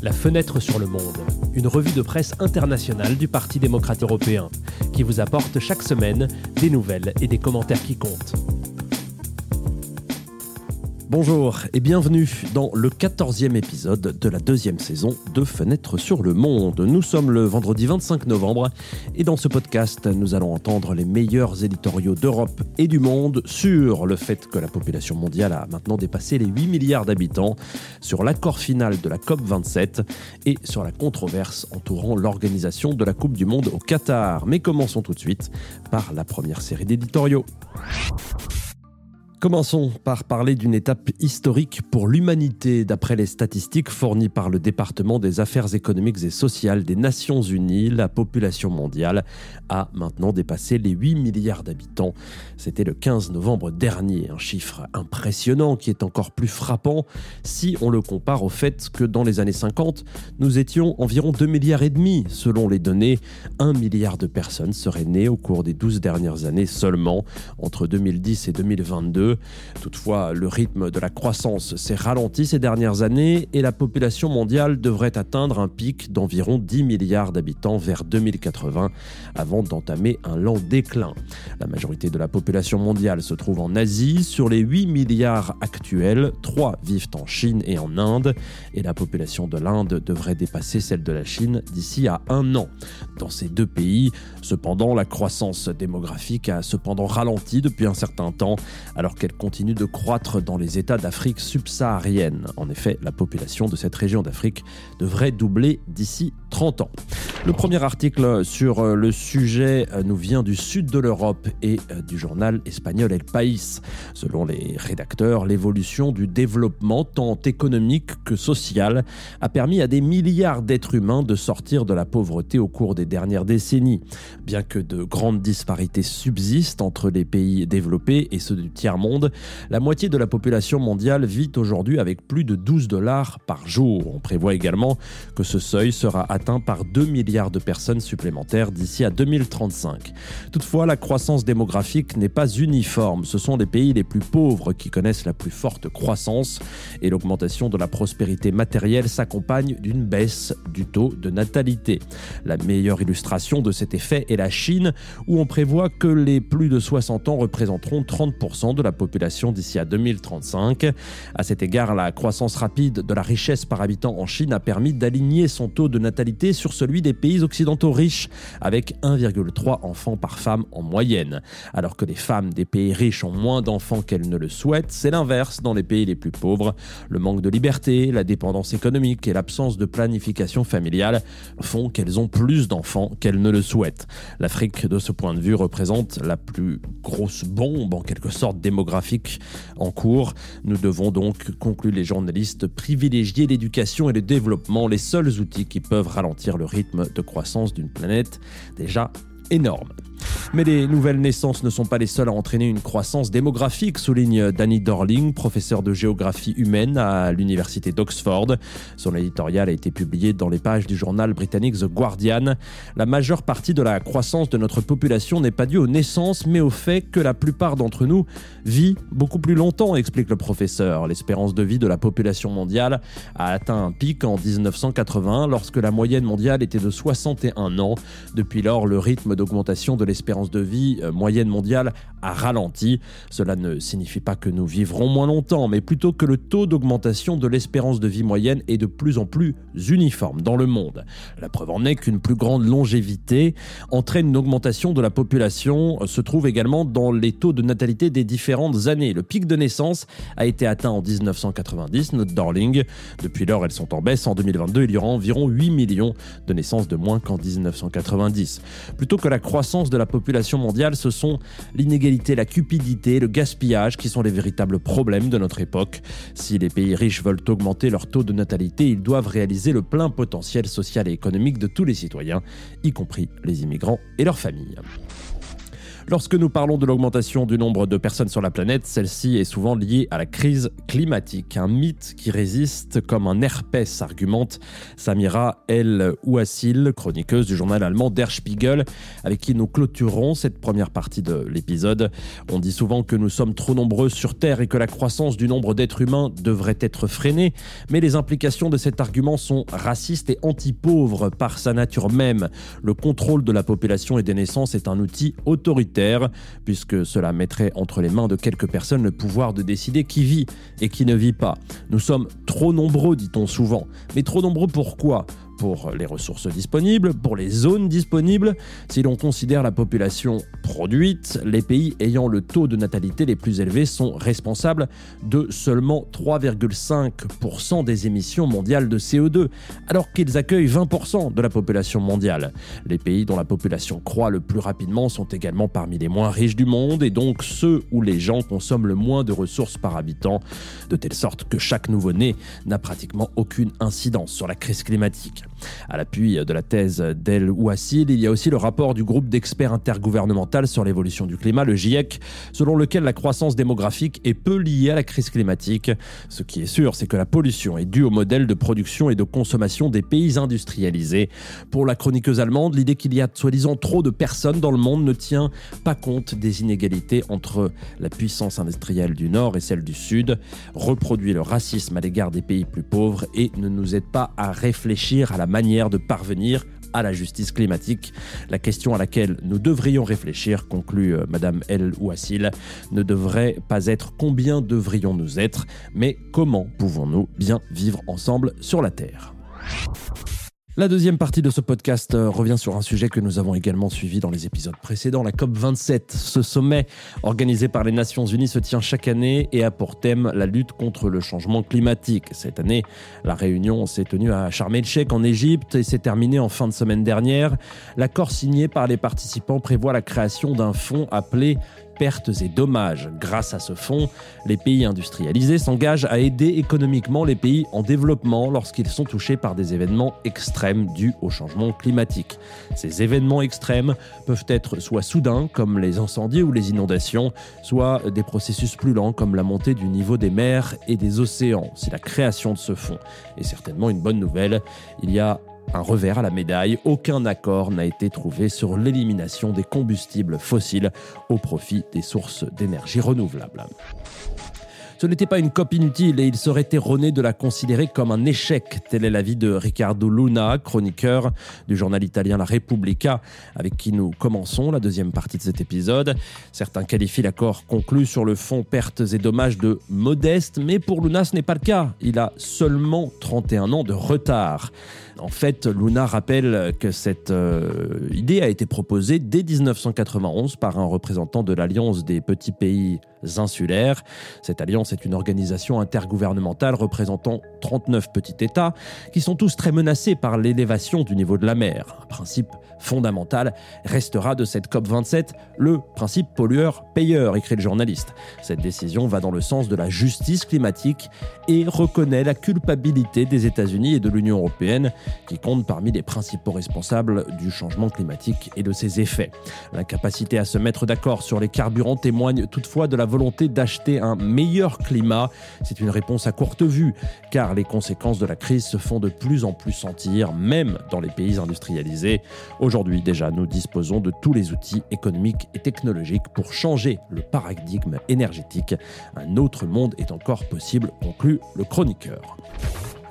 La fenêtre sur le monde, une revue de presse internationale du Parti démocrate européen, qui vous apporte chaque semaine des nouvelles et des commentaires qui comptent. Bonjour et bienvenue dans le 14e épisode de la deuxième saison de Fenêtre sur le Monde. Nous sommes le vendredi 25 novembre et dans ce podcast, nous allons entendre les meilleurs éditoriaux d'Europe et du monde sur le fait que la population mondiale a maintenant dépassé les 8 milliards d'habitants, sur l'accord final de la COP27 et sur la controverse entourant l'organisation de la Coupe du Monde au Qatar. Mais commençons tout de suite par la première série d'éditoriaux. Commençons par parler d'une étape historique pour l'humanité. D'après les statistiques fournies par le département des affaires économiques et sociales des Nations Unies, la population mondiale a maintenant dépassé les 8 milliards d'habitants. C'était le 15 novembre dernier, un chiffre impressionnant qui est encore plus frappant si on le compare au fait que dans les années 50, nous étions environ 2 milliards et demi. Selon les données, 1 milliard de personnes seraient nées au cours des 12 dernières années seulement, entre 2010 et 2022. Toutefois, le rythme de la croissance s'est ralenti ces dernières années et la population mondiale devrait atteindre un pic d'environ 10 milliards d'habitants vers 2080 avant d'entamer un lent déclin. La majorité de la population mondiale se trouve en Asie. Sur les 8 milliards actuels, 3 vivent en Chine et en Inde et la population de l'Inde devrait dépasser celle de la Chine d'ici à un an. Dans ces deux pays, cependant, la croissance démographique a cependant ralenti depuis un certain temps alors qu'elle continue de croître dans les États d'Afrique subsaharienne. En effet, la population de cette région d'Afrique devrait doubler d'ici 30 ans. Le premier article sur euh, le sujet euh, nous vient du sud de l'Europe et euh, du journal espagnol El País. Selon les rédacteurs, l'évolution du développement tant économique que social a permis à des milliards d'êtres humains de sortir de la pauvreté au cours des dernières décennies. Bien que de grandes disparités subsistent entre les pays développés et ceux du tiers-monde, la moitié de la population mondiale vit aujourd'hui avec plus de 12 dollars par jour. On prévoit également que ce seuil sera atteint par 2 milliards de personnes supplémentaires d'ici à 2035. Toutefois, la croissance démographique n'est pas uniforme. Ce sont les pays les plus pauvres qui connaissent la plus forte croissance et l'augmentation de la prospérité matérielle s'accompagne d'une baisse du taux de natalité. La meilleure illustration de cet effet est la Chine, où on prévoit que les plus de 60 ans représenteront 30% de la population d'ici à 2035. À cet égard, la croissance rapide de la richesse par habitant en Chine a permis d'aligner son taux de natalité sur celui des pays occidentaux riches, avec 1,3 enfants par femme en moyenne. Alors que les femmes des pays riches ont moins d'enfants qu'elles ne le souhaitent, c'est l'inverse dans les pays les plus pauvres. Le manque de liberté, la dépendance économique et l'absence de planification familiale font qu'elles ont plus d'enfants qu'elles ne le souhaitent. L'Afrique, de ce point de vue, représente la plus grosse bombe, en quelque sorte démographique, en cours. Nous devons donc, concluent les journalistes, privilégier l'éducation et le développement, les seuls outils qui peuvent ralentir le rythme de croissance d'une planète déjà énorme. Mais les nouvelles naissances ne sont pas les seules à entraîner une croissance démographique, souligne Danny Dorling, professeur de géographie humaine à l'université d'Oxford. Son éditorial a été publié dans les pages du journal britannique The Guardian. La majeure partie de la croissance de notre population n'est pas due aux naissances, mais au fait que la plupart d'entre nous vit beaucoup plus longtemps, explique le professeur. L'espérance de vie de la population mondiale a atteint un pic en 1980 lorsque la moyenne mondiale était de 61 ans. Depuis lors, le rythme d'augmentation de l'espérance de vie euh, moyenne mondiale a ralenti. Cela ne signifie pas que nous vivrons moins longtemps, mais plutôt que le taux d'augmentation de l'espérance de vie moyenne est de plus en plus uniforme dans le monde. La preuve en est qu'une plus grande longévité entraîne une augmentation de la population, euh, se trouve également dans les taux de natalité des différentes années. Le pic de naissance a été atteint en 1990, notre Darling. Depuis lors, elles sont en baisse. En 2022, il y aura environ 8 millions de naissances de moins qu'en 1990. Plutôt que la croissance de la population mondiale, ce sont l'inégalité, la cupidité, le gaspillage qui sont les véritables problèmes de notre époque. Si les pays riches veulent augmenter leur taux de natalité, ils doivent réaliser le plein potentiel social et économique de tous les citoyens, y compris les immigrants et leurs familles. Lorsque nous parlons de l'augmentation du nombre de personnes sur la planète, celle-ci est souvent liée à la crise climatique, un mythe qui résiste comme un herpès, argumente Samira El Ouassil, chroniqueuse du journal allemand Der Spiegel, avec qui nous clôturons cette première partie de l'épisode. On dit souvent que nous sommes trop nombreux sur Terre et que la croissance du nombre d'êtres humains devrait être freinée, mais les implications de cet argument sont racistes et anti-pauvres par sa nature même. Le contrôle de la population et des naissances est un outil autoritaire puisque cela mettrait entre les mains de quelques personnes le pouvoir de décider qui vit et qui ne vit pas. Nous sommes trop nombreux, dit-on souvent. Mais trop nombreux pourquoi? Pour les ressources disponibles, pour les zones disponibles. Si l'on considère la population produite, les pays ayant le taux de natalité les plus élevés sont responsables de seulement 3,5% des émissions mondiales de CO2, alors qu'ils accueillent 20% de la population mondiale. Les pays dont la population croît le plus rapidement sont également parmi les moins riches du monde et donc ceux où les gens consomment le moins de ressources par habitant, de telle sorte que chaque nouveau-né n'a pratiquement aucune incidence sur la crise climatique. À l'appui de la thèse d'El Ouassil, il y a aussi le rapport du groupe d'experts intergouvernemental sur l'évolution du climat, le GIEC, selon lequel la croissance démographique est peu liée à la crise climatique. Ce qui est sûr, c'est que la pollution est due au modèle de production et de consommation des pays industrialisés. Pour la chroniqueuse allemande, l'idée qu'il y a soi-disant trop de personnes dans le monde ne tient pas compte des inégalités entre la puissance industrielle du Nord et celle du Sud, reproduit le racisme à l'égard des pays plus pauvres et ne nous aide pas à réfléchir à la manière de parvenir à la justice climatique. La question à laquelle nous devrions réfléchir, conclut euh, Madame El Ouassil, ne devrait pas être combien devrions-nous être, mais comment pouvons-nous bien vivre ensemble sur la Terre? La deuxième partie de ce podcast euh, revient sur un sujet que nous avons également suivi dans les épisodes précédents, la COP27. Ce sommet organisé par les Nations Unies se tient chaque année et a pour thème la lutte contre le changement climatique. Cette année, la réunion s'est tenue à Sharm el-Sheikh en Égypte et s'est terminée en fin de semaine dernière. L'accord signé par les participants prévoit la création d'un fonds appelé pertes et dommages. Grâce à ce fonds, les pays industrialisés s'engagent à aider économiquement les pays en développement lorsqu'ils sont touchés par des événements extrêmes dus au changement climatique. Ces événements extrêmes peuvent être soit soudains, comme les incendies ou les inondations, soit des processus plus lents, comme la montée du niveau des mers et des océans. Si la création de ce fonds est certainement une bonne nouvelle, il y a un revers à la médaille, aucun accord n'a été trouvé sur l'élimination des combustibles fossiles au profit des sources d'énergie renouvelables. Ce n'était pas une COP inutile et il serait erroné de la considérer comme un échec. Tel est l'avis de Riccardo Luna, chroniqueur du journal italien La Repubblica, avec qui nous commençons la deuxième partie de cet épisode. Certains qualifient l'accord conclu sur le fond pertes et dommages de modeste, mais pour Luna ce n'est pas le cas. Il a seulement 31 ans de retard. En fait, Luna rappelle que cette euh, idée a été proposée dès 1991 par un représentant de l'Alliance des petits pays insulaires. Cette alliance est une organisation intergouvernementale représentant 39 petits États qui sont tous très menacés par l'élévation du niveau de la mer. Un principe fondamental restera de cette COP27 le principe pollueur-payeur, écrit le journaliste. Cette décision va dans le sens de la justice climatique et reconnaît la culpabilité des États-Unis et de l'Union européenne qui comptent parmi les principaux responsables du changement climatique et de ses effets. L'incapacité à se mettre d'accord sur les carburants témoigne toutefois de la volonté d'acheter un meilleur climat. C'est une réponse à courte vue, car les conséquences de la crise se font de plus en plus sentir, même dans les pays industrialisés. Aujourd'hui déjà, nous disposons de tous les outils économiques et technologiques pour changer le paradigme énergétique. Un autre monde est encore possible, conclut le chroniqueur.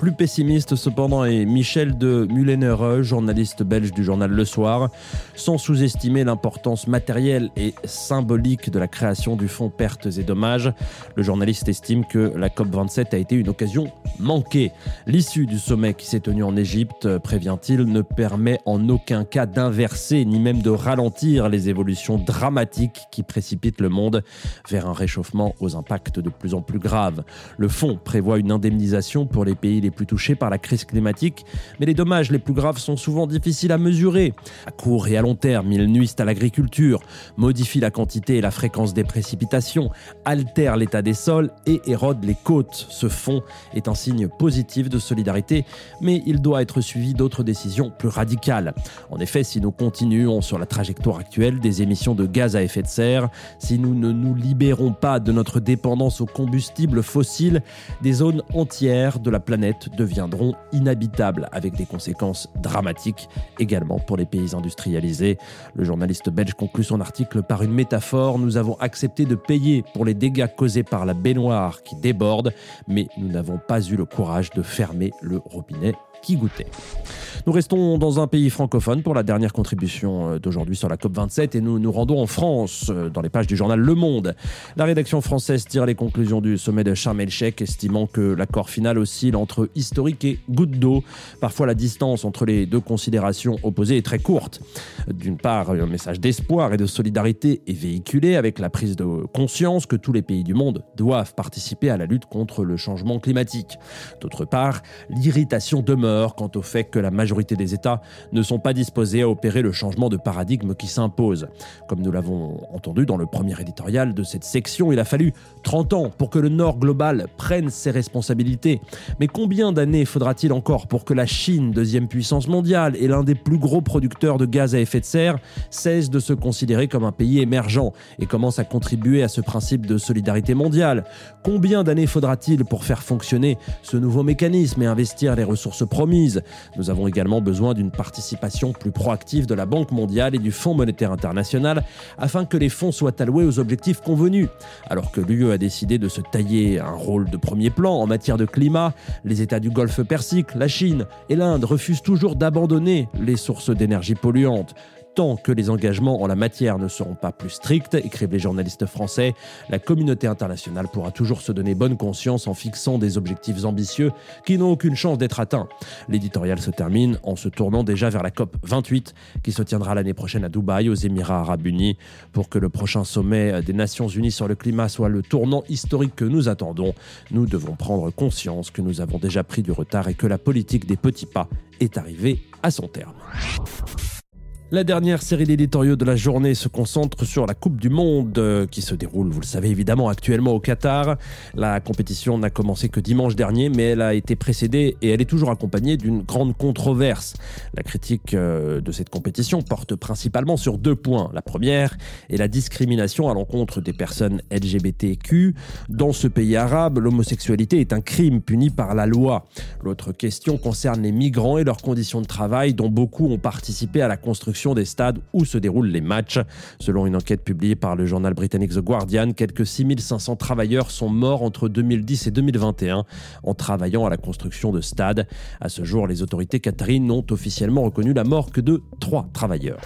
Plus pessimiste cependant est Michel de Mullenere, journaliste belge du journal Le Soir. Sans sous-estimer l'importance matérielle et symbolique de la création du fonds pertes et dommages, le journaliste estime que la COP27 a été une occasion manquée. L'issue du sommet qui s'est tenu en Égypte, prévient-il, ne permet en aucun cas d'inverser ni même de ralentir les évolutions dramatiques qui précipitent le monde vers un réchauffement aux impacts de plus en plus graves. Le fonds prévoit une indemnisation pour les pays les plus touchés par la crise climatique, mais les dommages les plus graves sont souvent difficiles à mesurer. À court et à long terme, ils nuisent à l'agriculture, modifient la quantité et la fréquence des précipitations, altèrent l'état des sols et érodent les côtes. Ce fonds est un signe positif de solidarité, mais il doit être suivi d'autres décisions plus radicales. En effet, si nous continuons sur la trajectoire actuelle des émissions de gaz à effet de serre, si nous ne nous libérons pas de notre dépendance aux combustibles fossiles, des zones entières de la planète deviendront inhabitables, avec des conséquences dramatiques également pour les pays industrialisés. Le journaliste belge conclut son article par une métaphore. Nous avons accepté de payer pour les dégâts causés par la baignoire qui déborde, mais nous n'avons pas eu le courage de fermer le robinet qui goûtait. Nous restons dans un pays francophone pour la dernière contribution euh, d'aujourd'hui sur la COP27 et nous nous rendons en France, euh, dans les pages du journal Le Monde. La rédaction française tire les conclusions du sommet de Sharm el-Sheikh, estimant que l'accord final oscille entre historique et goutte d'eau. Parfois, la distance entre les deux considérations opposées est très courte. D'une part, un message d'espoir et de solidarité est véhiculé avec la prise de conscience que tous les pays du monde doivent participer à la lutte contre le changement climatique. D'autre part, l'irritation demeure quant au fait que la majorité des États ne sont pas disposés à opérer le changement de paradigme qui s'impose. Comme nous l'avons entendu dans le premier éditorial de cette section, il a fallu 30 ans pour que le Nord global prenne ses responsabilités. Mais combien d'années faudra-t-il encore pour que la Chine, deuxième puissance mondiale et l'un des plus gros producteurs de gaz à effet de serre, cesse de se considérer comme un pays émergent et commence à contribuer à ce principe de solidarité mondiale? Combien d'années faudra-t-il pour faire fonctionner ce nouveau mécanisme et investir les ressources Nous avons également besoin d'une participation plus proactive de la Banque mondiale et du Fonds monétaire international afin que les fonds soient alloués aux objectifs convenus. Alors que l'UE a décidé de se tailler un rôle de premier plan en matière de climat, les États du Golfe Persique, la Chine et l'Inde refusent toujours d'abandonner les sources d'énergie polluantes. Tant que les engagements en la matière ne seront pas plus stricts, écrivent les journalistes français, la communauté internationale pourra toujours se donner bonne conscience en fixant des objectifs ambitieux qui n'ont aucune chance d'être atteints. L'éditorial se termine en se tournant déjà vers la COP 28 qui se tiendra l'année prochaine à Dubaï, aux Émirats arabes unis, pour que le prochain sommet des Nations unies sur le climat soit le tournant historique que nous attendons. Nous devons prendre conscience que nous avons déjà pris du retard et que la politique des petits pas est arrivée à son terme. La dernière série d'éditoriaux de la journée se concentre sur la Coupe du Monde euh, qui se déroule, vous le savez évidemment, actuellement au Qatar. La compétition n'a commencé que dimanche dernier, mais elle a été précédée et elle est toujours accompagnée d'une grande controverse. La critique euh, de cette compétition porte principalement sur deux points. La première est la discrimination à l'encontre des personnes LGBTQ. Dans ce pays arabe, l'homosexualité est un crime puni par la loi. L'autre question concerne les migrants et leurs conditions de travail dont beaucoup ont participé à la construction des stades où se déroulent les matchs. Selon une enquête publiée par le journal britannique The Guardian, quelques 6500 travailleurs sont morts entre 2010 et 2021 en travaillant à la construction de stades. À ce jour, les autorités qatarines n'ont officiellement reconnu la mort que de trois travailleurs.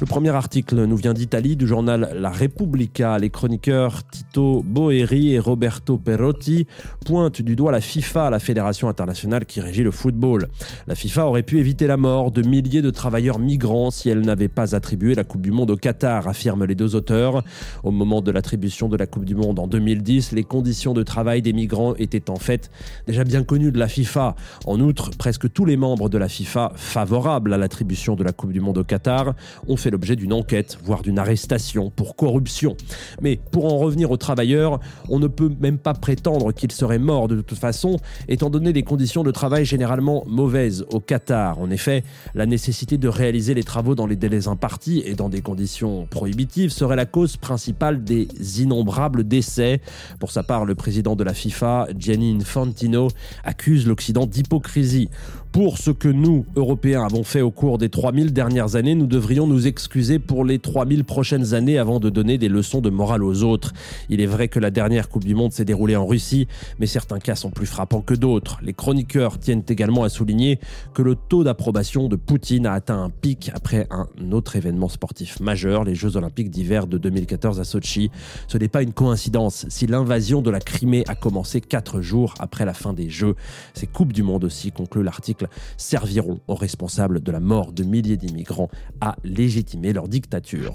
Le premier article nous vient d'Italie, du journal La Repubblica. Les chroniqueurs Tito Boeri et Roberto Perotti pointent du doigt la FIFA, la fédération internationale qui régit le football. La FIFA aurait pu éviter la mort de milliers de travailleurs migrants si elle n'avait pas attribué la Coupe du Monde au Qatar, affirment les deux auteurs. Au moment de l'attribution de la Coupe du Monde en 2010, les conditions de travail des migrants étaient en fait déjà bien connues de la FIFA. En outre, presque tous les membres de la FIFA favorables à l'attribution de la Coupe du Monde au Qatar ont fait l'objet d'une enquête, voire d'une arrestation pour corruption. Mais pour en revenir aux travailleurs, on ne peut même pas prétendre qu'ils seraient morts de toute façon, étant donné les conditions de travail généralement mauvaises au Qatar. En effet, la nécessité de réaliser les travaux dans les délais impartis et dans des conditions prohibitives serait la cause principale des innombrables décès. Pour sa part, le président de la FIFA, Gianni Infantino, accuse l'Occident d'hypocrisie. Pour ce que nous, Européens, avons fait au cours des 3000 dernières années, nous devrions nous excuser pour les 3000 prochaines années avant de donner des leçons de morale aux autres. Il est vrai que la dernière Coupe du Monde s'est déroulée en Russie, mais certains cas sont plus frappants que d'autres. Les chroniqueurs tiennent également à souligner que le taux d'approbation de Poutine a atteint un pic après un autre événement sportif majeur, les Jeux Olympiques d'hiver de 2014 à Sochi. Ce n'est pas une coïncidence si l'invasion de la Crimée a commencé quatre jours après la fin des Jeux. Ces Coupes du Monde aussi, conclut l'article, serviront aux responsables de la mort de milliers d'immigrants à légitimer leur dictature.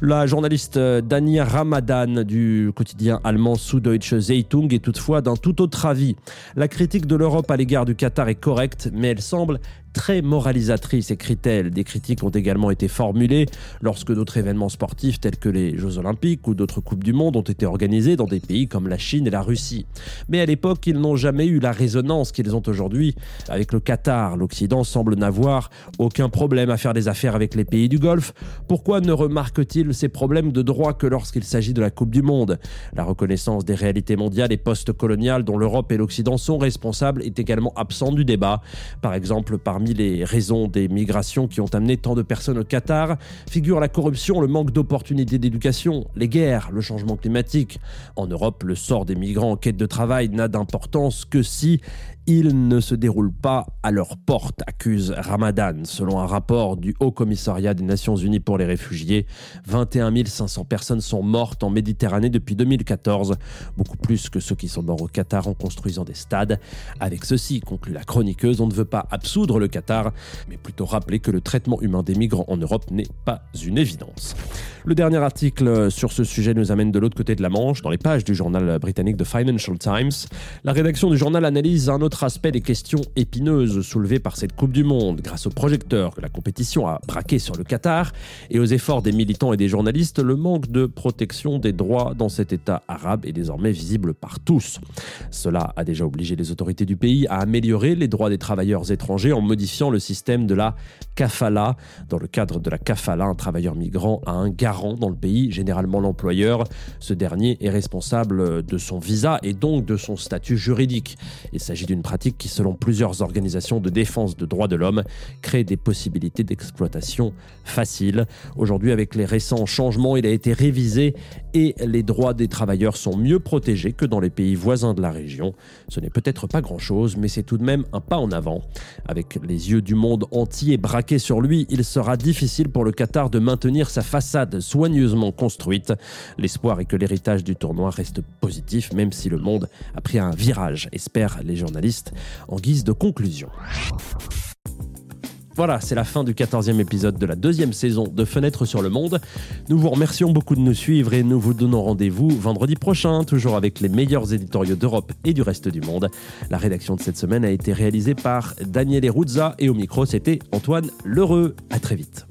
La journaliste euh, Dania Ramadan du quotidien allemand Süddeutsche Zeitung est toutefois d'un tout autre avis. La critique de l'Europe à l'égard du Qatar est correcte, mais elle semble très moralisatrice, écrit-elle. Des critiques ont également été formulées lorsque d'autres événements sportifs tels que les Jeux Olympiques ou d'autres Coupes du Monde ont été organisés dans des pays comme la Chine et la Russie. Mais à l'époque, ils n'ont jamais eu la résonance qu'ils ont aujourd'hui avec le Qatar. L'Occident semble n'avoir aucun problème à faire des affaires avec les pays du Golfe. Pourquoi ne remarque-t-il ces problèmes de droit que lorsqu'il s'agit de la Coupe du Monde? La reconnaissance des réalités mondiales et post-coloniales dont l'Europe et l'Occident sont responsables est également absente du débat. Par exemple, par Parmi les raisons des migrations qui ont amené tant de personnes au Qatar figurent la corruption, le manque d'opportunités d'éducation, les guerres, le changement climatique. En Europe, le sort des migrants en quête de travail n'a d'importance que si il ne se déroule pas à leur porte, accuse Ramadan. Selon un rapport du Haut Commissariat des Nations Unies pour les réfugiés, 21 500 personnes sont mortes en Méditerranée depuis 2014, beaucoup plus que ceux qui sont morts au Qatar en construisant des stades. Avec ceci, conclut la chroniqueuse, on ne veut pas absoudre le Qatar, mais plutôt rappeler que le traitement humain des migrants en Europe n'est pas une évidence. Le dernier article sur ce sujet nous amène de l'autre côté de la Manche, dans les pages du journal britannique The Financial Times. La rédaction du journal analyse un autre aspect des questions épineuses soulevées par cette Coupe du Monde grâce aux projecteurs que la compétition a braqués sur le Qatar et aux efforts des militants et des journalistes, le manque de protection des droits dans cet État arabe est désormais visible par tous. Cela a déjà obligé les autorités du pays à améliorer les droits des travailleurs étrangers en modifiant le système de la kafala. Dans le cadre de la kafala, un travailleur migrant a un garant dans le pays, généralement l'employeur. Ce dernier est responsable de son visa et donc de son statut juridique. Il s'agit d'une pratique qui, selon plusieurs organisations de défense de droits de l'homme, crée des possibilités d'exploitation faciles. Aujourd'hui, avec les récents changements, il a été révisé et les droits des travailleurs sont mieux protégés que dans les pays voisins de la région. Ce n'est peut-être pas grand-chose, mais c'est tout de même un pas en avant. Avec les yeux du monde entier braqués sur lui, il sera difficile pour le Qatar de maintenir sa façade soigneusement construite. L'espoir est que l'héritage du tournoi reste positif, même si le monde a pris un virage, espèrent les journalistes en guise de conclusion. Voilà, c'est la fin du 14e épisode de la deuxième saison de Fenêtre sur le Monde. Nous vous remercions beaucoup de nous suivre et nous vous donnons rendez-vous vendredi prochain, toujours avec les meilleurs éditoriaux d'Europe et du reste du monde. La rédaction de cette semaine a été réalisée par Daniel Eruzza et au micro, c'était Antoine Lheureux. À très vite.